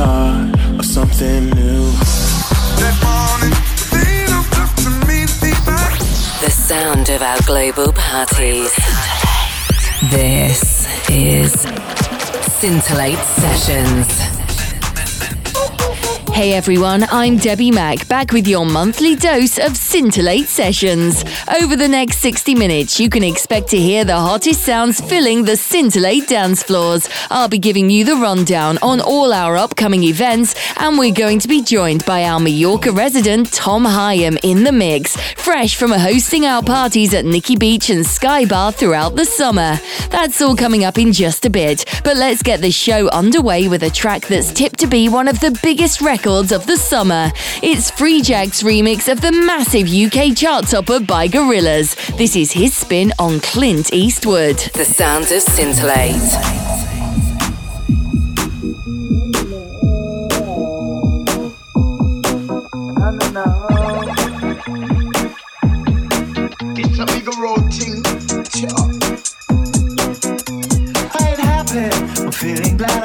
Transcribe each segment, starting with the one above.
start of something new. The sound of our global parties. This is Scintillate Sessions. Hey everyone, I'm Debbie Mack, back with your monthly dose of Scintillate Sessions. Over the next 60 minutes, you can expect to hear the hottest sounds filling the Scintillate dance floors. I'll be giving you the rundown on all our upcoming events, and we're going to be joined by our Mallorca resident Tom Hyam in the mix, fresh from hosting our parties at Nikki Beach and Sky Bar throughout the summer. That's all coming up in just a bit, but let's get the show underway with a track that's tipped to be one of the biggest records records of the summer. It's Freejack's remix of the massive UK chart topper by Gorillaz. This is his spin on Clint Eastwood. The sounds of Scintillate.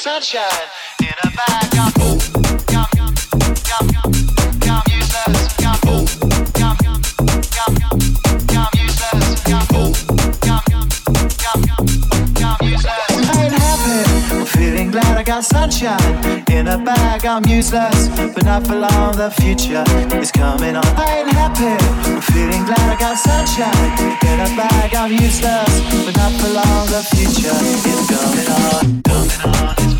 Sunshine I'm useless, but not for long. The future is coming on. I ain't happy. I'm feeling glad I got sunshine in a bag. I'm useless, but not for long. The future is coming on. Coming on.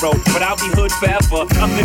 But I'll be hood forever. I'm new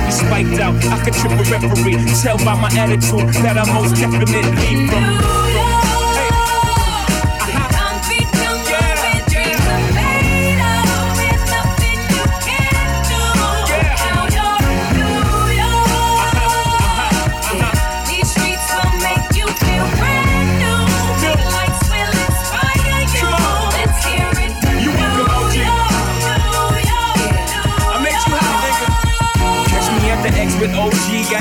be spiked out. I could trip a referee. Tell by my attitude that I most definitely from.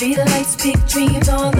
Street lights, big dreams, all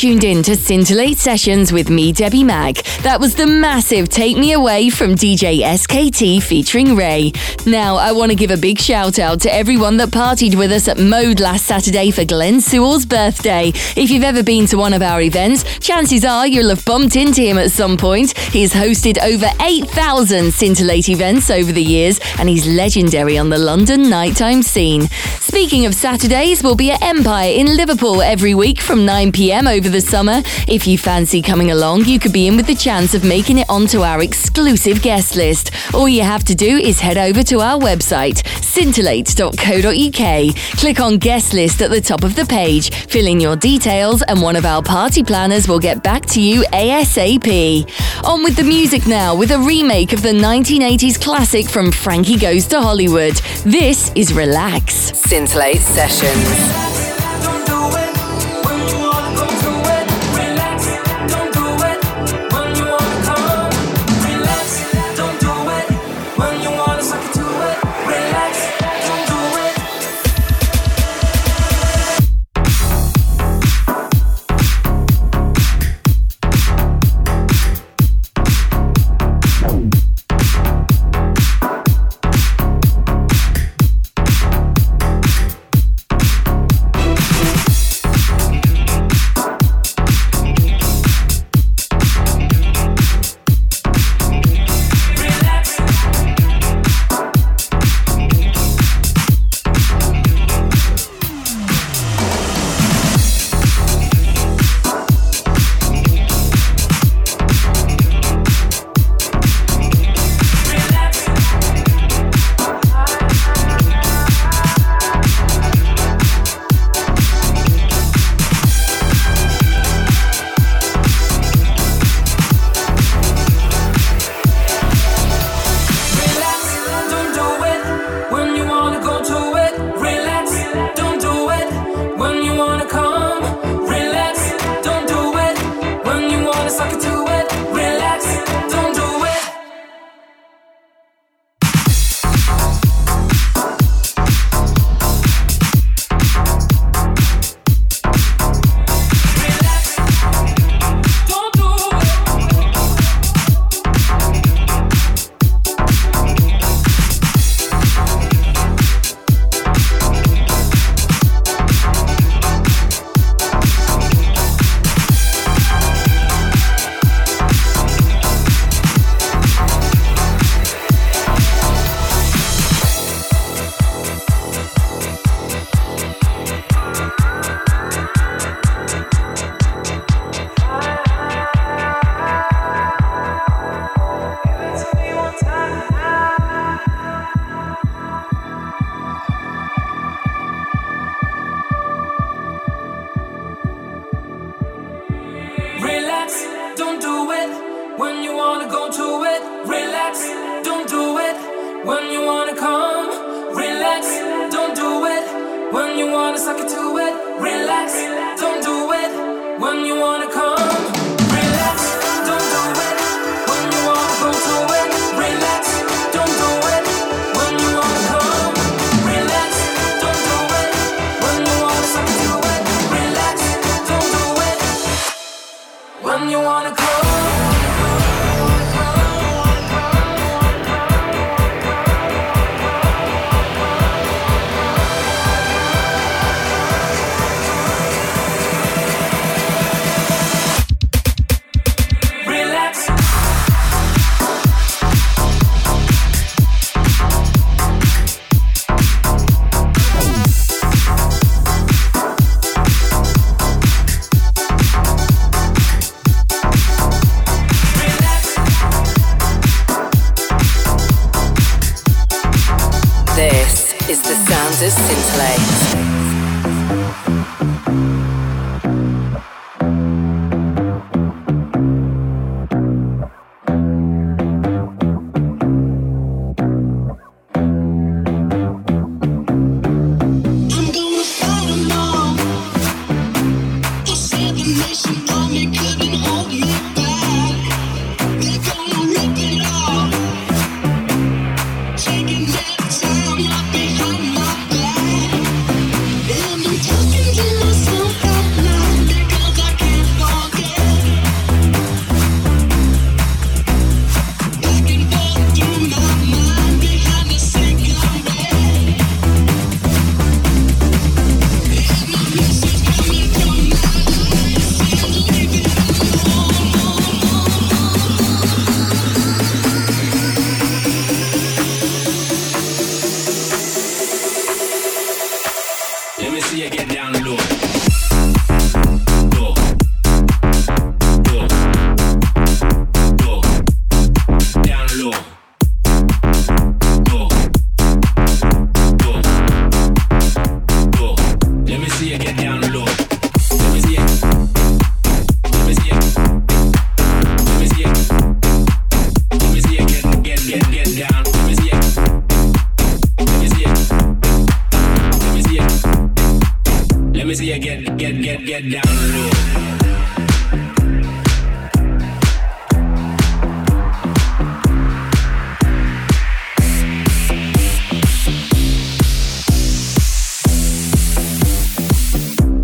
tuned in to Scintillate Sessions with me, Debbie Mack. That was the massive Take Me Away from DJ SKT featuring Ray. Now, I want to give a big shout out to everyone that partied with us at Mode last Saturday for Glenn Sewell's birthday. If you've ever been to one of our events, chances are you'll have bumped into him at some point. He's hosted over 8,000 Scintillate events over the years, and he's legendary on the London nighttime scene. Speaking of Saturdays, we'll be at Empire in Liverpool every week from 9 pm over the summer. If you fancy coming along, you could be in with the chance of making it onto our exclusive guest list. All you have to do is head over to our website, scintillate.co.uk. Click on guest list at the top of the page, fill in your details, and one of our party planners will get back to you ASAP. On with the music now with a remake of the 1980s classic from Frankie Goes to Hollywood. This is Relax. Scintillate Sessions. Taking that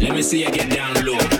Let me see you get down low.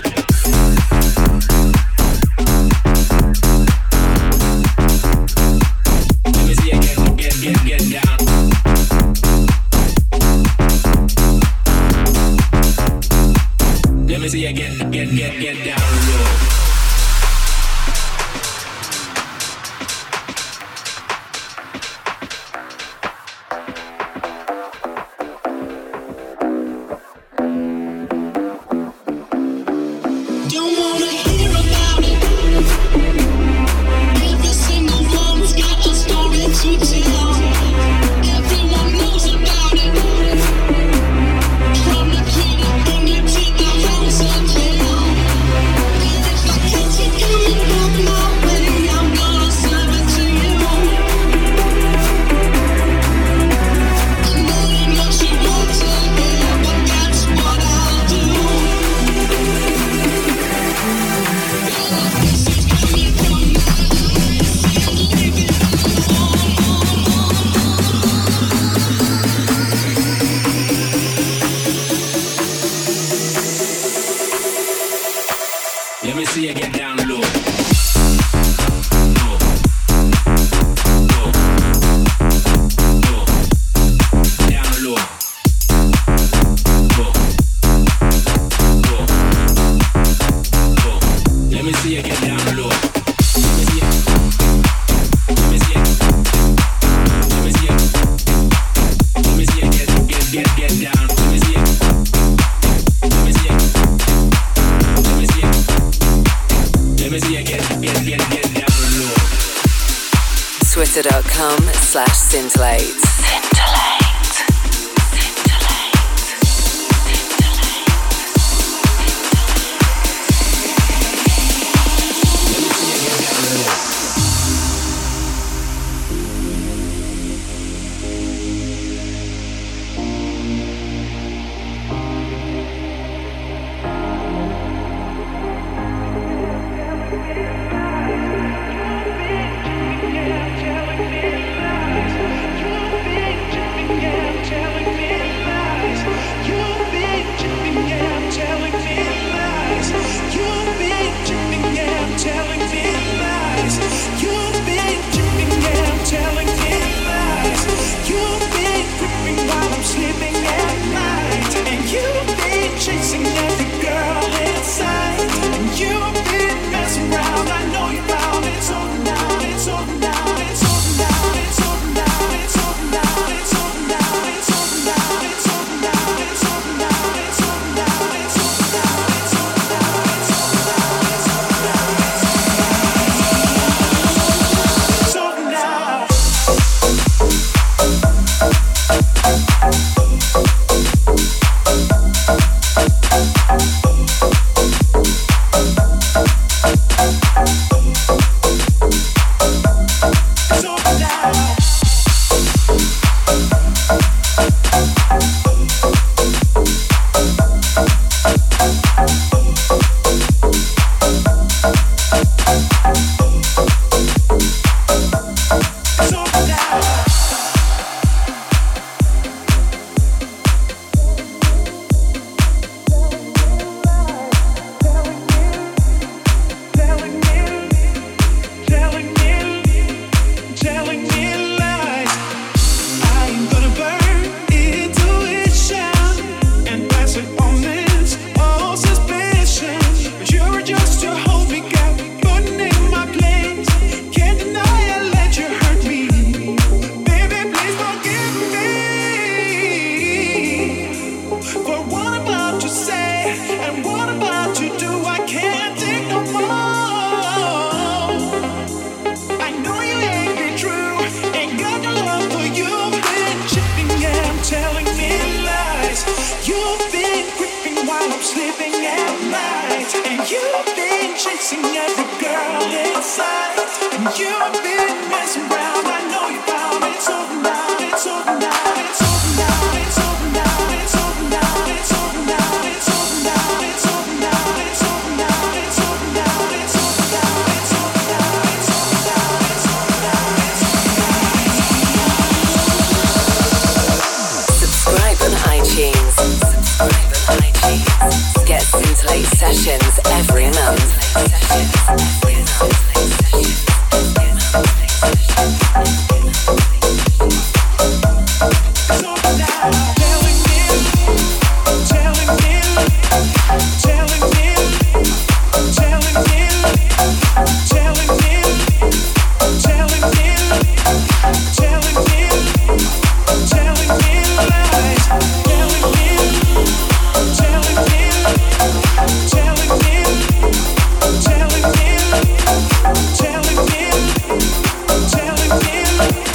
Mixer.com slash scintillate. Scintillate. Bye.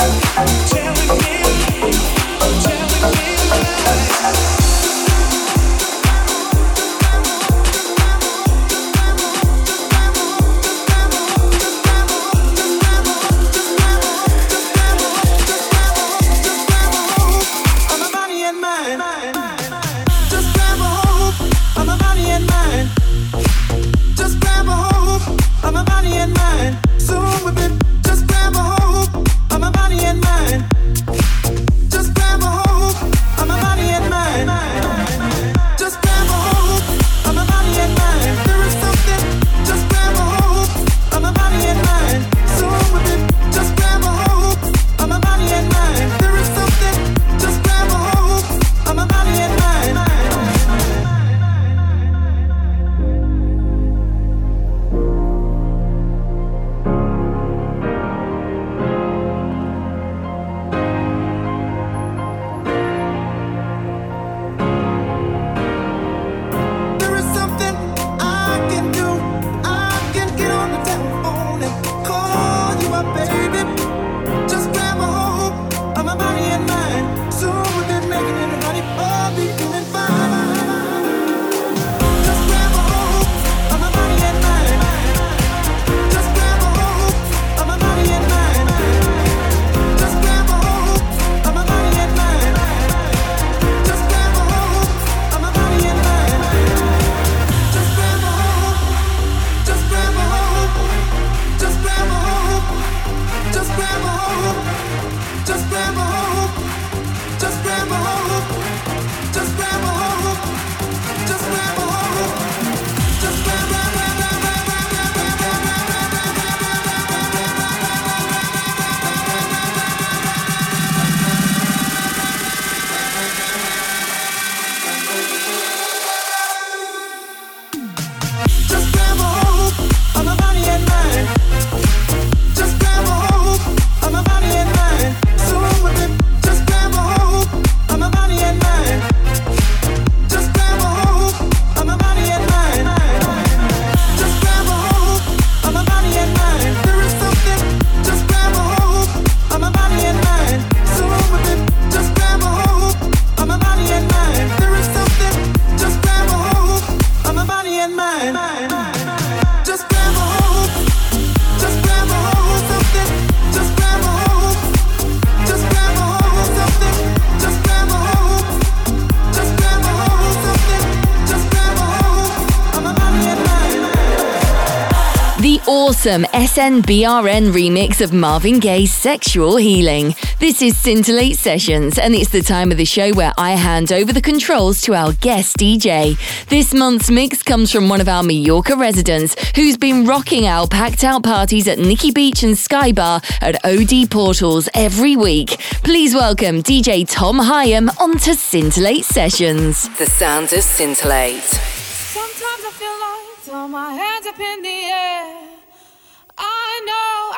SNBRN remix of Marvin Gaye's Sexual Healing. This is Scintillate Sessions, and it's the time of the show where I hand over the controls to our guest DJ. This month's mix comes from one of our Mallorca residents who's been rocking our packed out parties at Nikki Beach and Sky Bar at OD Portals every week. Please welcome DJ Tom Hyam onto Scintillate Sessions. The sounds of Scintillate. Sometimes I feel like throw my hands up in the air.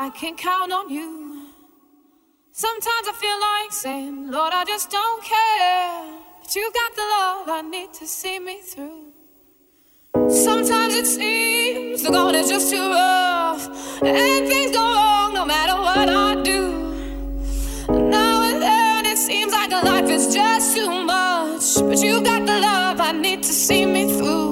I can count on you. Sometimes I feel like saying, Lord, I just don't care. But you got the love I need to see me through. Sometimes it seems the going is just too rough, and things go wrong no matter what I do. Now and then it seems like life is just too much, but you got the love I need to see me through.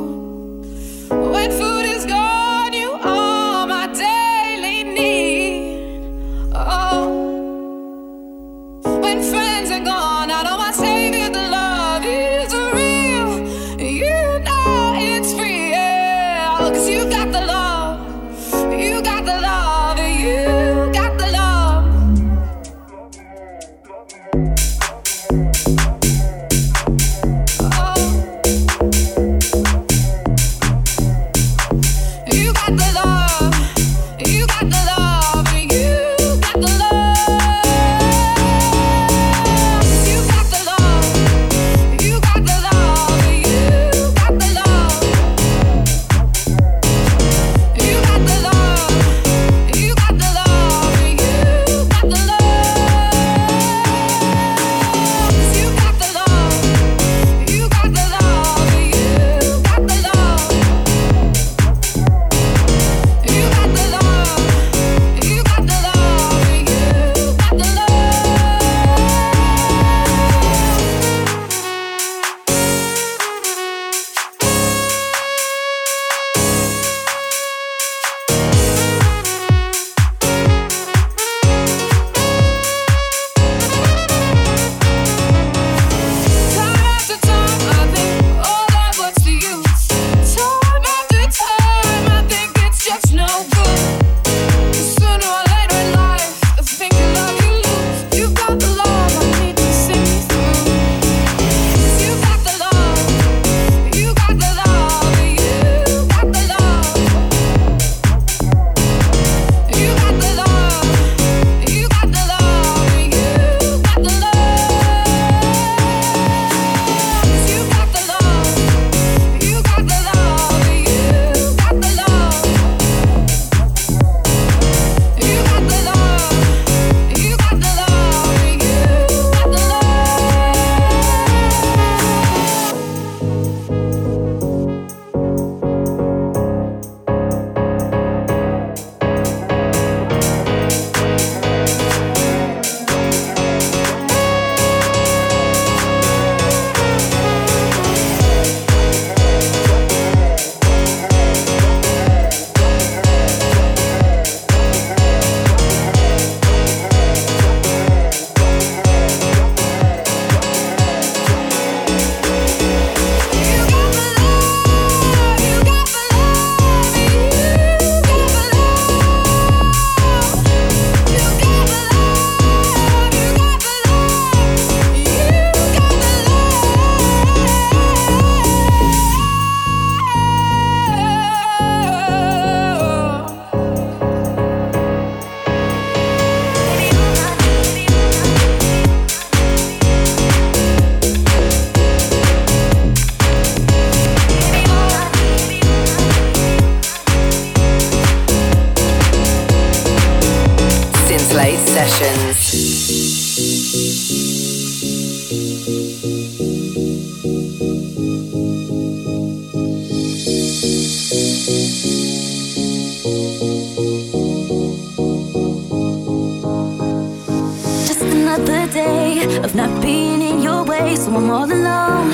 another day of not being in your way, so I'm all alone,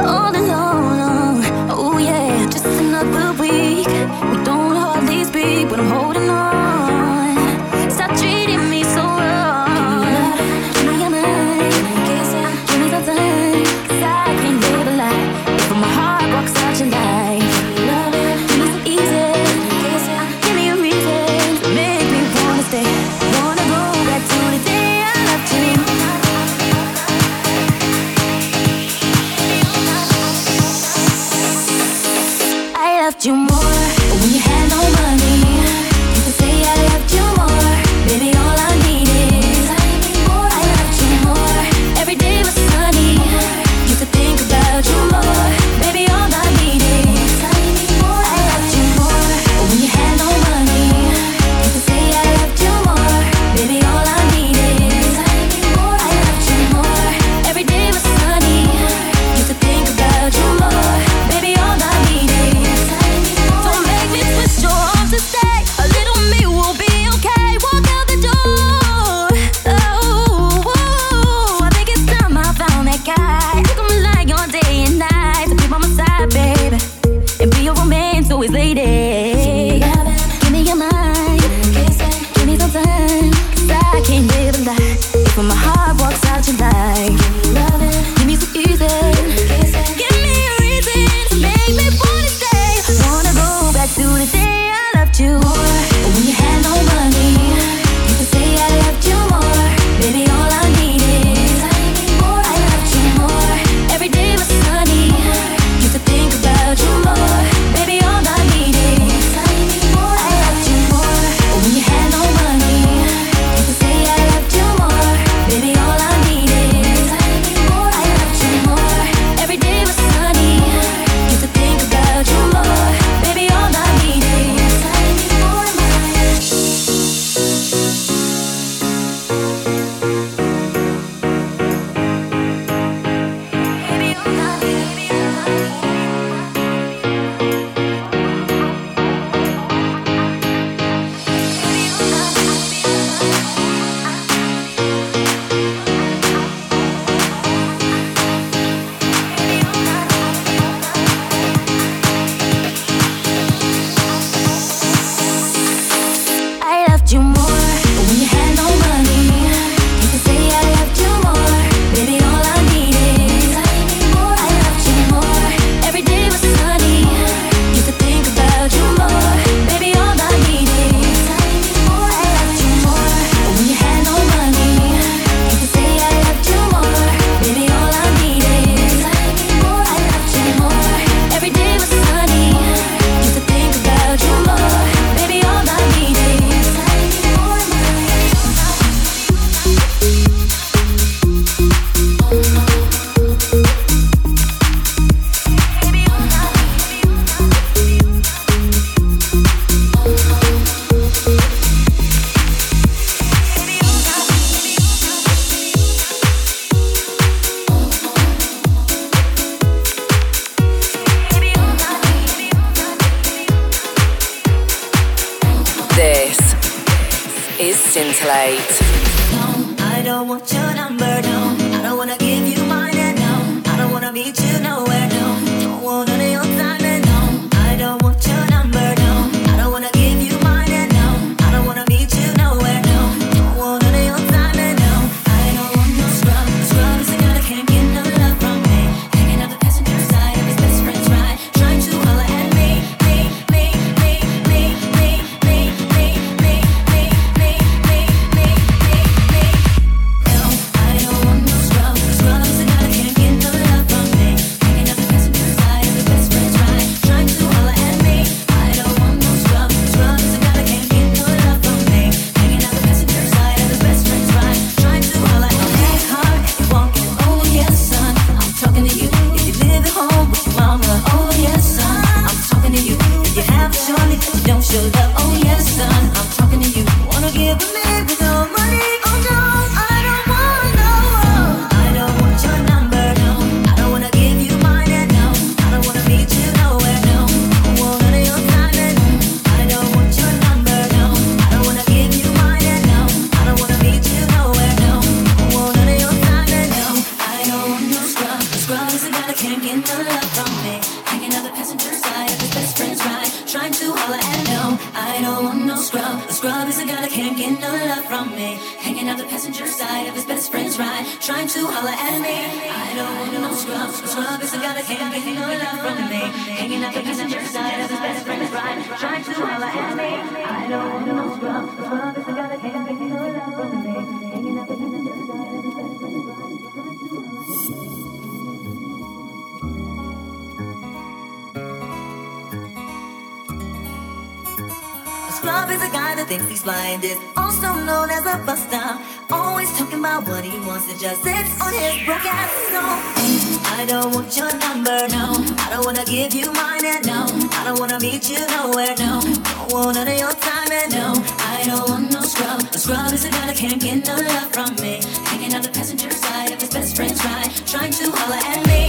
all alone. Oh yeah, just another week. We don't hardly speak, but I'm holding on. date. No, I don't want your number, no. I don't wanna give you mine, and no, I don't wanna meet you. First love is a guy that thinks he's blind. Is also known as a buster. Always talking about what he wants to, just sits on his broke ass No, I don't want your number, no. I don't wanna give you mine, and no. I don't wanna meet you nowhere, no. Don't want none of your time, and no. I don't want no scrub. A scrub is a guy that can't get no love from me. Hanging out the passenger side of his best friend's ride, trying to holler at me.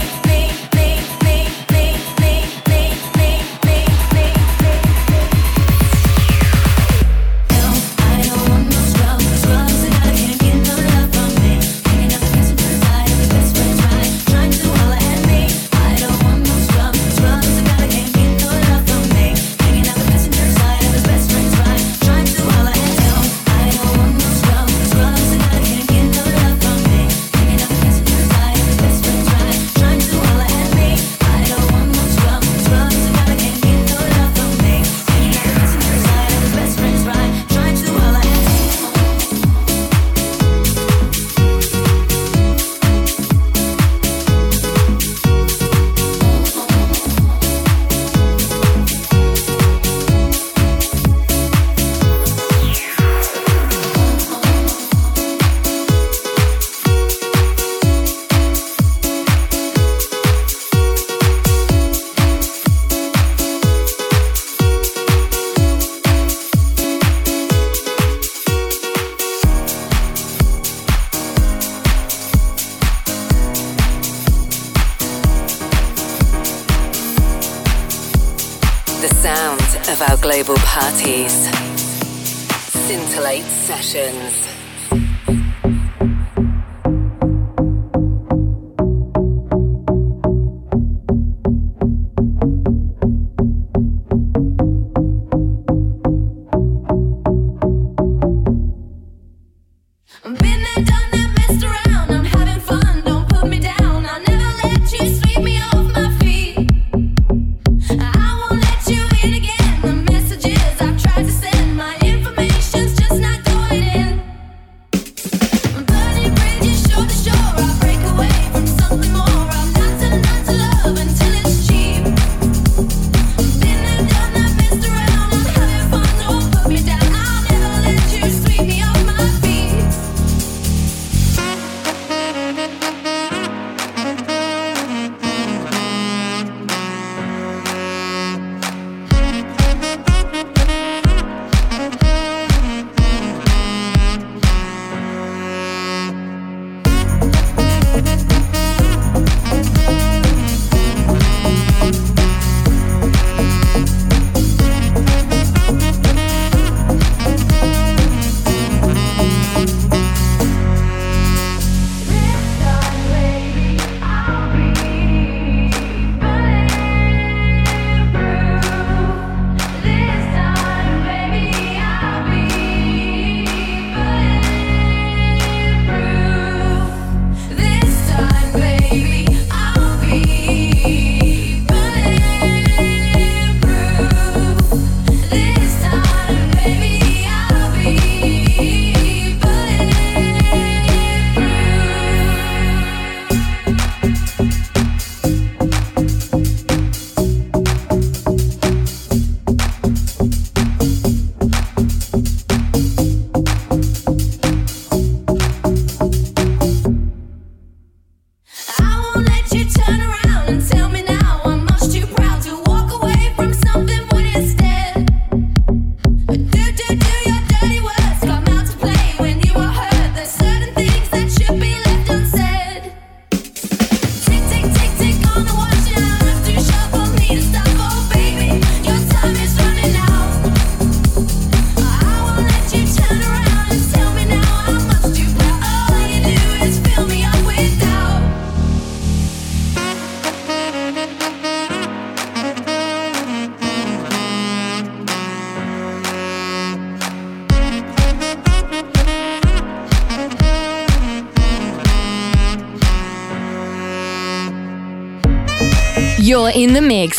Productions.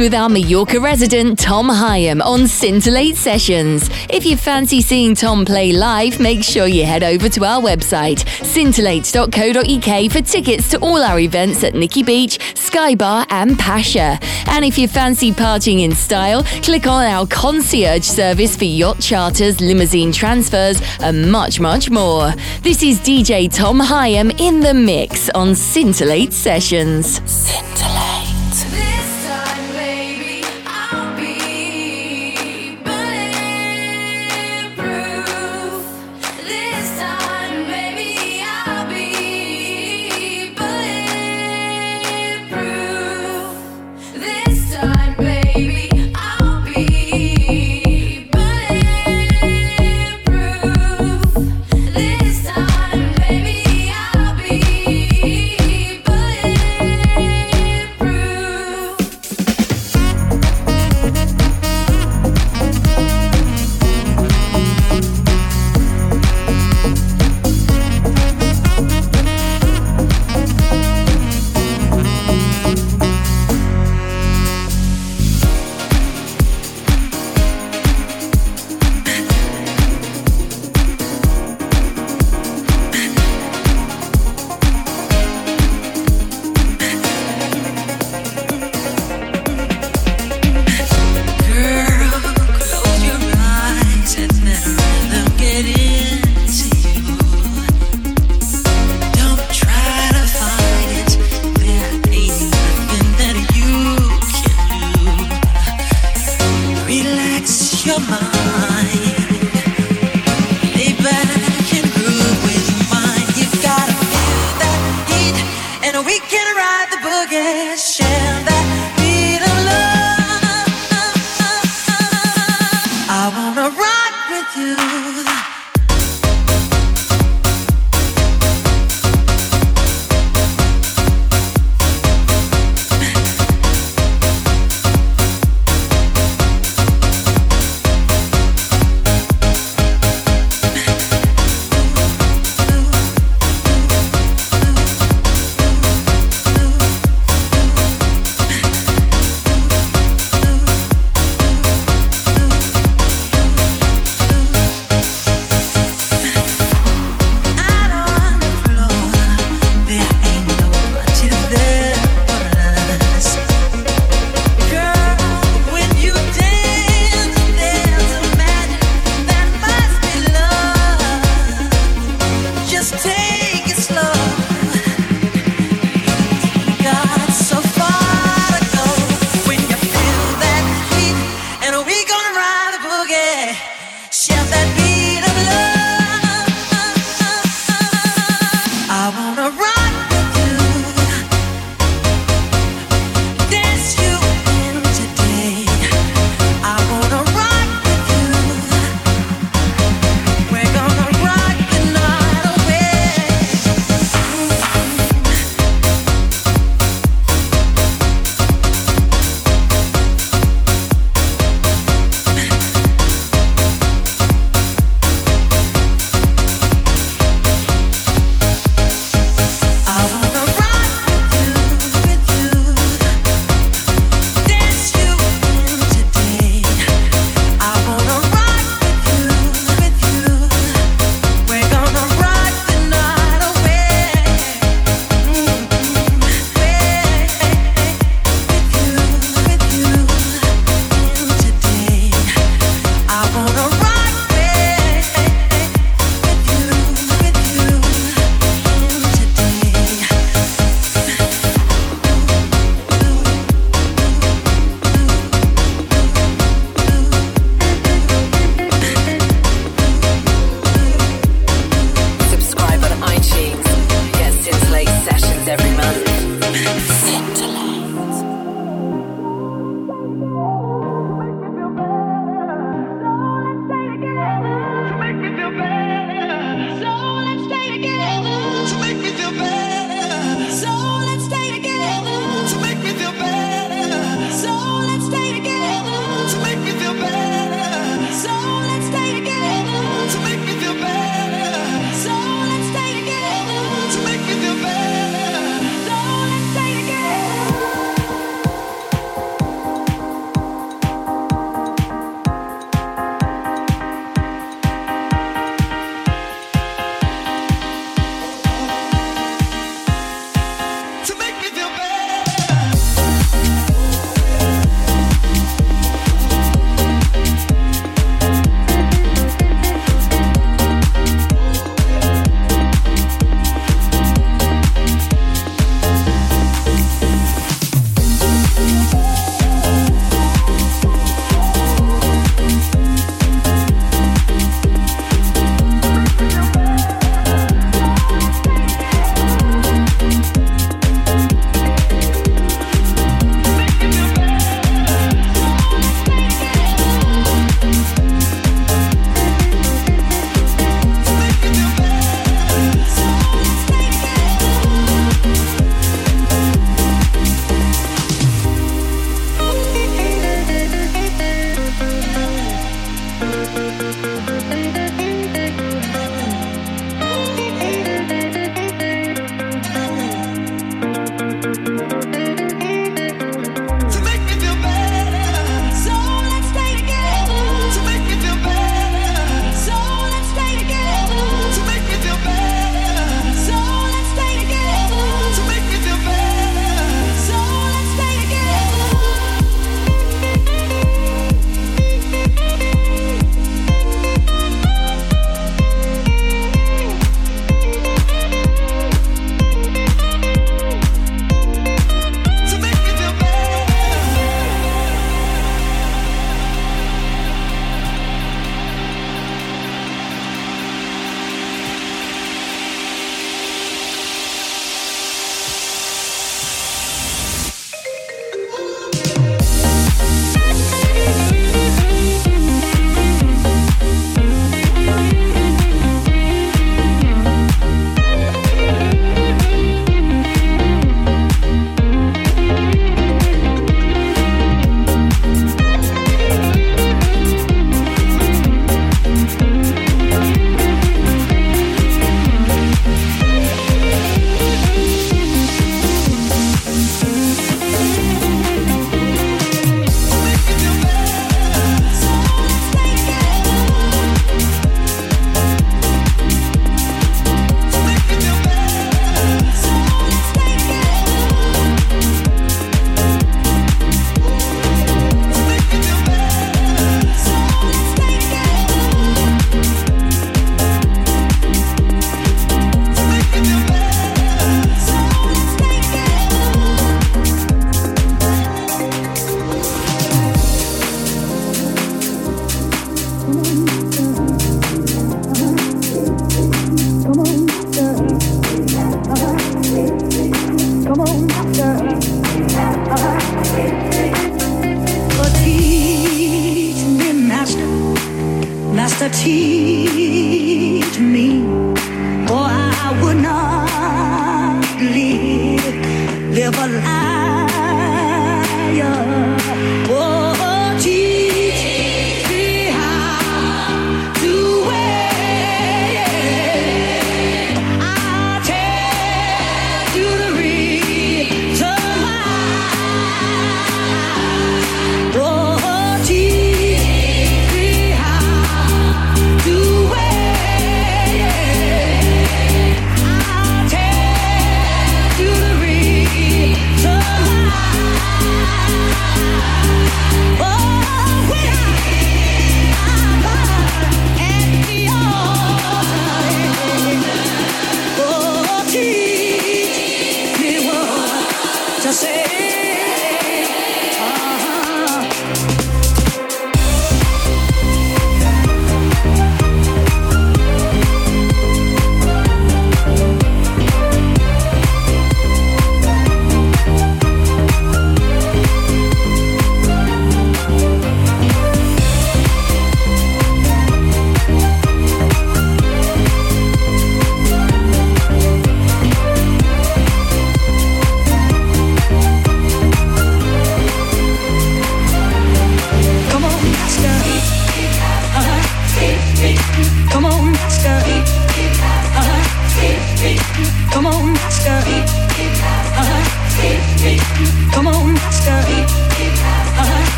with our Mallorca resident Tom Hyam on Scintillate Sessions. If you fancy seeing Tom play live, make sure you head over to our website, scintillate.co.uk, for tickets to all our events at Nikki Beach, Sky Bar, and Pacha. And if you fancy partying in style, click on our concierge service for yacht charters, limousine transfers, and much, much more. This is DJ Tom Hyam in the mix on Scintillate Sessions.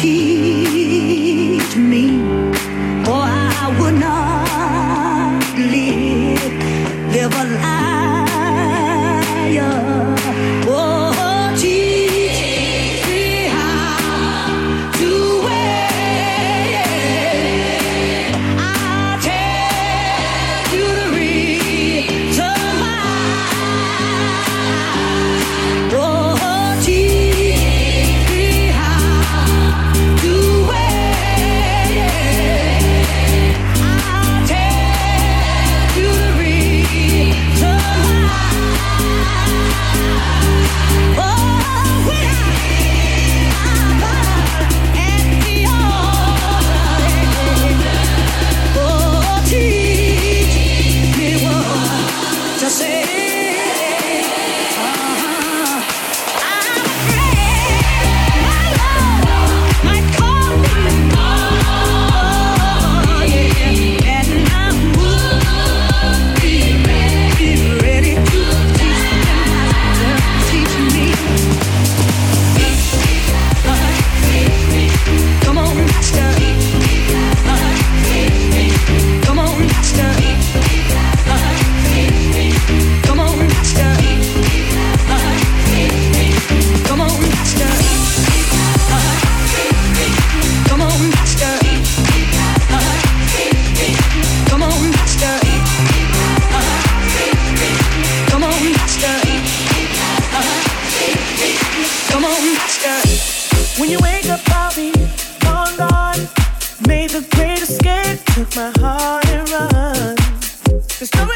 听 Made the great escape, took my heart and run. There's no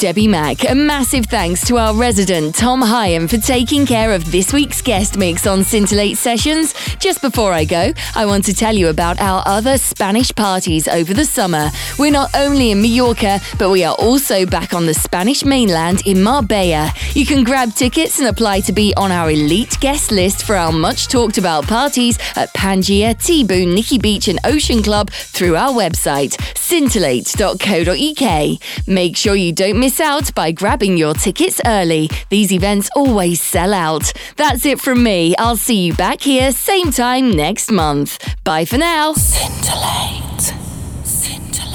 Debbie Mack. A massive thanks to our resident Tom Hyam for taking care of this week's guest mix on Scintillate Sessions. Just before I go, I want to tell you about our other Spanish parties over the summer. We're not only in Mallorca, but we are also back on the Spanish mainland in Marbella. You can grab tickets and apply to be on our elite guest list for our much talked about parties at Pangaea, Tibu, Nikki Beach, and Ocean Club through our website, scintillate.co.uk. Make sure you don't miss miss out by grabbing your tickets early. These events always sell out. That's it from me. I'll see you back here same time next month. Bye for now. Scintillate. Scintillate.